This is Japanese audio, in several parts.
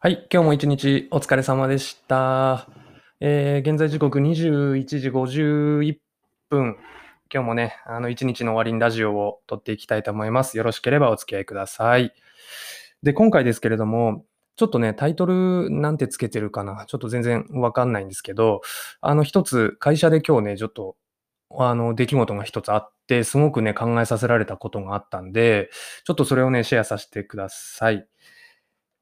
はい、今日も一日お疲れ様でした。えー現在時刻21時51分。今日もね、あの一日の終わりにラジオを撮っていきたいと思います。よろしければお付き合いください。で、今回ですけれども、ちょっとね、タイトルなんてつけてるかなちょっと全然わかんないんですけど、あの一つ会社で今日ね、ちょっとあの出来事が一つあって、すごくね、考えさせられたことがあったんで、ちょっとそれをね、シェアさせてください。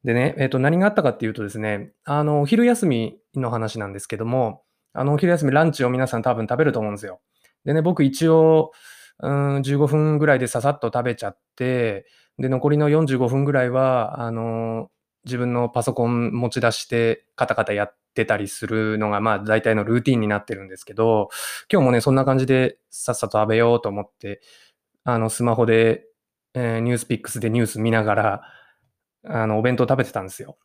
でね、えっ、と、何があったかっていうとですね、あの、お昼休みの話なんですけども、あの、お昼休みランチを皆さん多分食べると思うんですよ。でね、僕一応、うん、15分ぐらいでささっと食べちゃって、で、残りの45分ぐらいは、あの、自分のパソコン持ち出してカタカタやってたりするのが、まあ、大体のルーティンになってるんですけど、今日もね、そんな感じでさっさと食べようと思って、あの、スマホで、えーニュースピックスでニュース見ながら、あの、お弁当食べてたんですよ。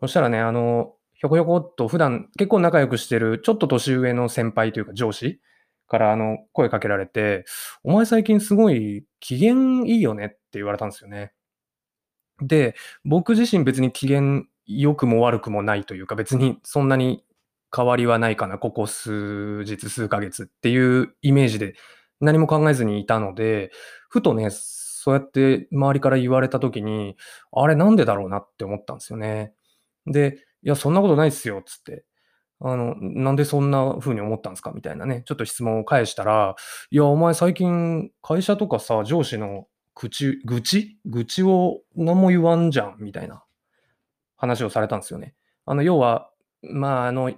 そしたらね、あの、ひょこひょこっと普段結構仲良くしてる、ちょっと年上の先輩というか上司から、あの、声かけられて、お前最近すごい機嫌いいよねって言われたんですよね。で、僕自身別に機嫌良くも悪くもないというか、別にそんなに変わりはないかな、ここ数日、数ヶ月っていうイメージで何も考えずにいたので、ふとね、そうやって周りから言われた時に、あれなんでだろうなって思ったんですよね。で、いや、そんなことないっすよ、つって。あの、なんでそんな風に思ったんですか？みたいなね、ちょっと質問を返したら、いや、お前最近会社とかさ、上司の愚痴、愚痴？愚痴を何も言わんじゃん、みたいな話をされたんですよね。あの、要は、まあ、あの、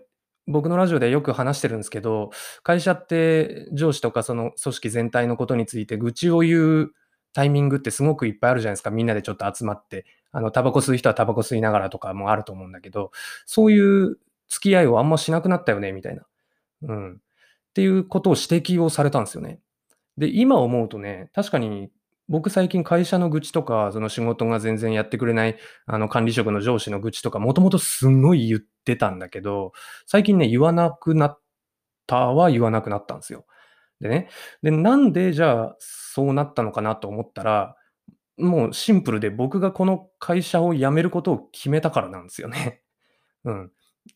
僕のラジオでよく話してるんですけど、会社って上司とかその組織全体のことについて愚痴を言うタイミングってすごくいっぱいあるじゃないですか。みんなでちょっと集まって、あの、タバコ吸う人はタバコ吸いながらとかもあると思うんだけど、そういう付き合いをあんましなくなったよね、みたいな。うん。っていうことを指摘をされたんですよね。で、今思うとね、確かに僕最近会社の愚痴とか、その仕事が全然やってくれない、あの管理職の上司の愚痴とか、もともとすんごい言ってたんだけど、最近ね、言わなくなったは言わなくなったんですよ。でね、で、なんでじゃあそうなったのかなと思ったら、もうシンプルで僕がこの会社を辞めることを決めたからなんですよね。うん。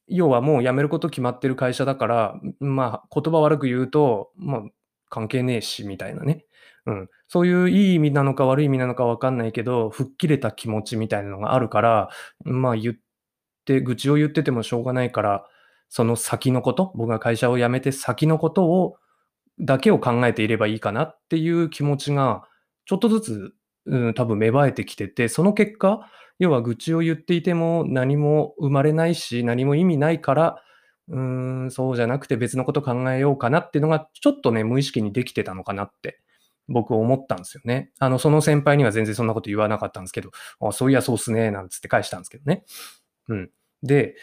要はもう辞めること決まってる会社だから、まあ言葉悪く言うと、まあ関係ねえし、みたいなね。うん。そういういい意味なのか悪い意味なのかわかんないけど、吹っ切れた気持ちみたいなのがあるから、まあ言って、愚痴を言っててもしょうがないから、その先のこと、僕が会社を辞めて先のことを、だけを考えていればいいかなっていう気持ちが、ちょっとずつ、うん、多分芽生えてきてて、その結果、要は愚痴を言っていても何も生まれないし、何も意味ないから、うーん、そうじゃなくて別のこと考えようかなっていうのが、ちょっとね、無意識にできてたのかなって、僕思ったんですよね。あの、その先輩には全然そんなこと言わなかったんですけど、あ、そういやそうっすね、なんつって返したんですけどね。うん。で、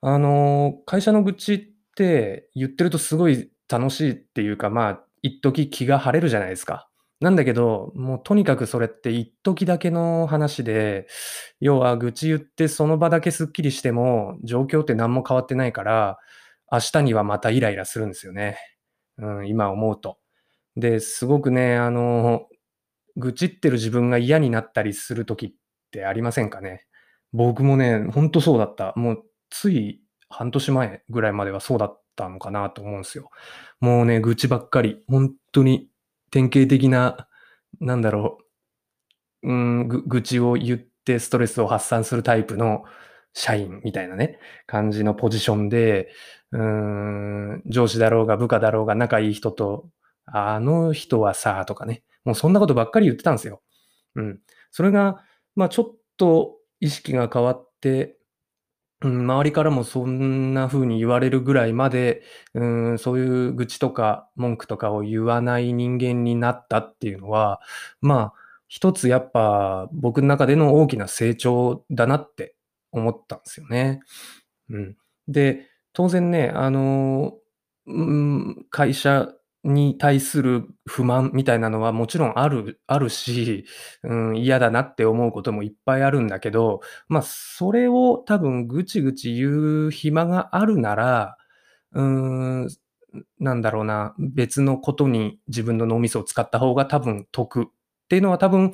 あの、会社の愚痴って言ってるとすごい楽しいっていうか、まあ、一時気が晴れるじゃないですか。なんだけど、もうとにかくそれって一時だけの話で、要は愚痴言ってその場だけスッキリしても、状況って何も変わってないから、明日にはまたイライラするんですよね。うん、今思うと。で、すごくね、あの、愚痴ってる自分が嫌になったりする時ってありませんかね。僕もね、ほんとそうだった。もうつい半年前ぐらいまではそうだったのかなと思うんですよ。もうね、愚痴ばっかり。本当に典型的な、なんだろう、うん、愚痴を言ってストレスを発散するタイプの社員みたいなね、感じのポジションで、うん、上司だろうが部下だろうが仲いい人と、あの人はさ、とかね、もうそんなことばっかり言ってたんですよ。うん。それが、まあちょっと意識が変わって、うん、周りからもそんな風に言われるぐらいまで、うん、そういう愚痴とか文句とかを言わない人間になったっていうのは、まあ、一つやっぱ僕の中での大きな成長だなって思ったんですよね。うん。で、当然ね、あの、うん、会社に対する不満みたいなのはもちろんある、あるし、うん、嫌だなって思うこともいっぱいあるんだけど、まあ、それを多分ぐちぐち言う暇があるなら、うん、なんだろうな、別のことに自分の脳みそを使った方が多分得っていうのは多分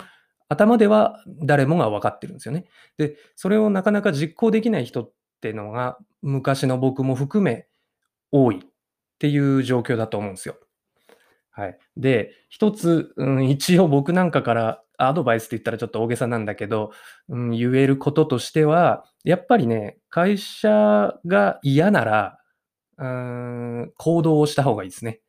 頭では誰もが分かってるんですよね。で、それをなかなか実行できない人っていうのが、昔の僕も含め多いっていう状況だと思うんですよ。はい。で、一つ、うん、一応僕なんかからアドバイスって言ったらちょっと大げさなんだけど、うん、言えることとしては、やっぱりね、会社が嫌なら、うん、行動をした方がいいですね。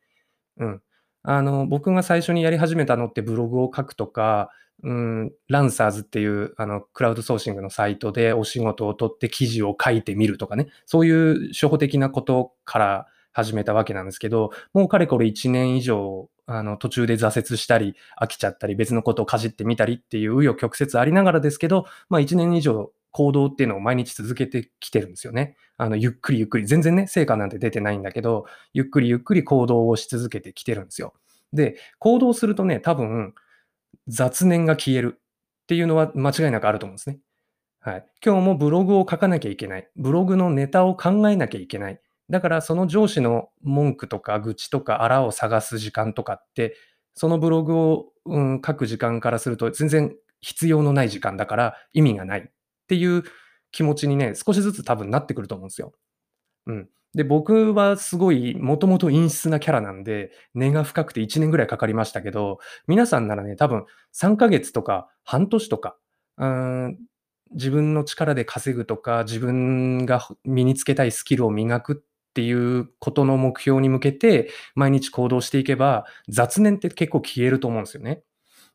うん。あの、僕が最初にやり始めたのってブログを書くとか、うん、ランサーズっていうあのクラウドソーシングのサイトでお仕事を取って記事を書いてみるとかね、そういう初歩的なことから始めたわけなんですけど、もうかれこれ1年以上、あの途中で挫折したり、飽きちゃったり、別のことをかじってみたりっていう紆余曲折ありながらですけど、まあ1年以上行動っていうのを毎日続けてきてるんですよね。あの、ゆっくりゆっくり、全然ね、成果なんて出てないんだけど、ゆっくりゆっくり行動をし続けてきてるんですよ。で、行動するとね、多分、雑念が消えるっていうのは間違いなくあると思うんですね。はい。今日もブログを書かなきゃいけない。ブログのネタを考えなきゃいけない。だからその上司の文句とか愚痴とかあらを探す時間とかって、そのブログを、うん、書く時間からすると全然必要のない時間だから意味がないっていう気持ちにね、少しずつ多分なってくると思うんですよ。うん。で、僕はすごい、もともと陰湿なキャラなんで、根が深くて1年ぐらいかかりましたけど、皆さんならね、多分3ヶ月とか半年とか、うん、自分の力で稼ぐとか、自分が身につけたいスキルを磨くっっていうことの目標に向けて、毎日行動していけば、雑念って結構消えると思うんですよね。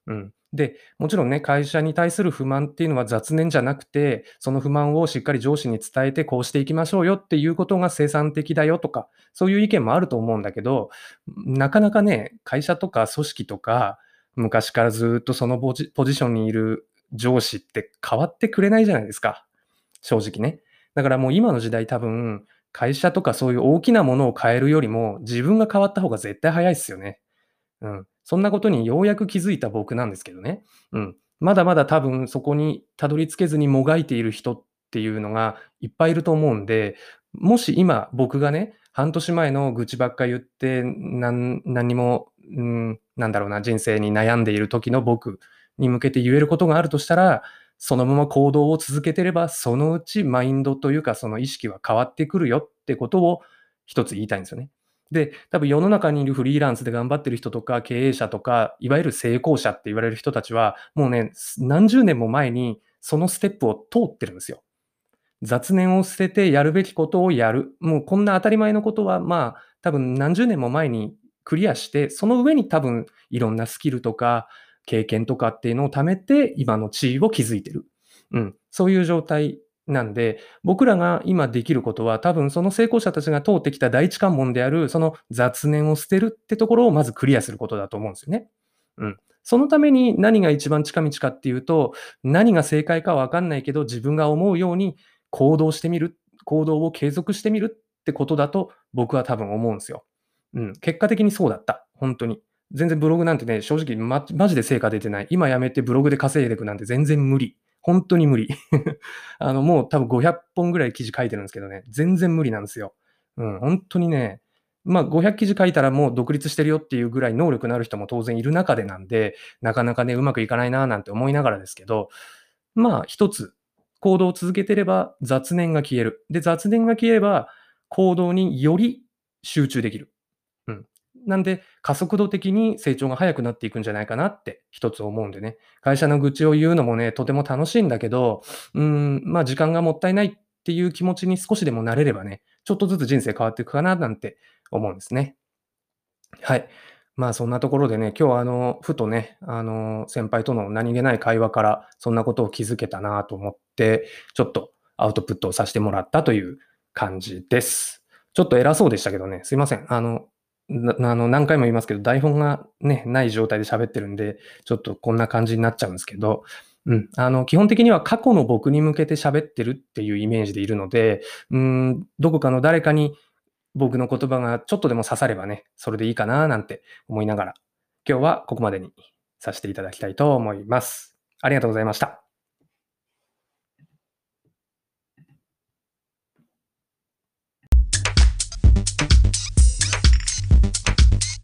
うん。で、もちろんね、会社に対する不満っていうのは雑念じゃなくて、その不満をしっかり上司に伝えて、こうしていきましょうよっていうことが生産的だよとか、そういう意見もあると思うんだけど、なかなかね、会社とか組織とか、昔からずっとそのポジションにいる上司って変わってくれないじゃないですか。正直ね。だからもう今の時代多分、会社とかそういう大きなものを変えるよりも、自分が変わった方が絶対早いですよね。うん。そんなことにようやく気づいた僕なんですけどね。うん。まだまだ多分そこにたどり着けずにもがいている人っていうのがいっぱいいると思うんで、もし今僕がね、半年前の愚痴ばっか言って、何何にも、うん、なんだろうな、人生に悩んでいる時の僕に向けて言えることがあるとしたら、そのまま行動を続けてれば、そのうちマインドというか、その意識は変わってくるよってことを一つ言いたいんですよね。で、多分世の中にいるフリーランスで頑張ってる人とか経営者とか、いわゆる成功者って言われる人たちは、もうね、何十年も前にそのステップを通ってるんですよ。雑念を捨ててやるべきことをやる。もうこんな当たり前のことは、まあ、多分何十年も前にクリアして、その上に多分いろんなスキルとか経験とかっていうのを貯めて、今の地位を築いてる。うん。そういう状態なんで、僕らが今できることは、多分その成功者たちが通ってきた第一関門である、その雑念を捨てるってところをまずクリアすることだと思うんですよね。うん。そのために何が一番近道かっていうと、何が正解かわかんないけど、自分が思うように行動してみる、行動を継続してみるってことだと僕は多分思うんですよ。うん。結果的にそうだった。本当に。全然ブログなんてね、正直ま、マジで成果出てない。今やめてブログで稼いでいくなんて全然無理。本当に無理。あの、もう多分500本ぐらい記事書いてるんですけどね、全然無理なんですよ。うん、本当にね、まあ、500記事書いたらもう独立してるよっていうぐらい能力のある人も当然いる中でなんで、なかなかね、うまくいかないななんて思いながらですけど、まあ、一つ、行動を続けてれば雑念が消える。で、雑念が消えれば行動により集中できる。うんなんで、加速度的に成長が早くなっていくんじゃないかなって一つ思うんでね。会社の愚痴を言うのもね、とても楽しいんだけど、うん、まあ時間がもったいないっていう気持ちに少しでもなれればね、ちょっとずつ人生変わっていくかななんて思うんですね。はい。まあそんなところでね、今日はあの、ふとね、あの、先輩との何気ない会話からそんなことを気づけたなと思って、ちょっとアウトプットをさせてもらったという感じです。ちょっと偉そうでしたけどね、すいません。あの、なあの、何回も言いますけど、台本がね、ない状態で喋ってるんで、ちょっとこんな感じになっちゃうんですけど、うん。あの、基本的には過去の僕に向けて喋ってるっていうイメージでいるので、うん、どこかの誰かに僕の言葉がちょっとでも刺さればね、それでいいかななんて思いながら、今日はここまでにさせていただきたいと思います。ありがとうございました。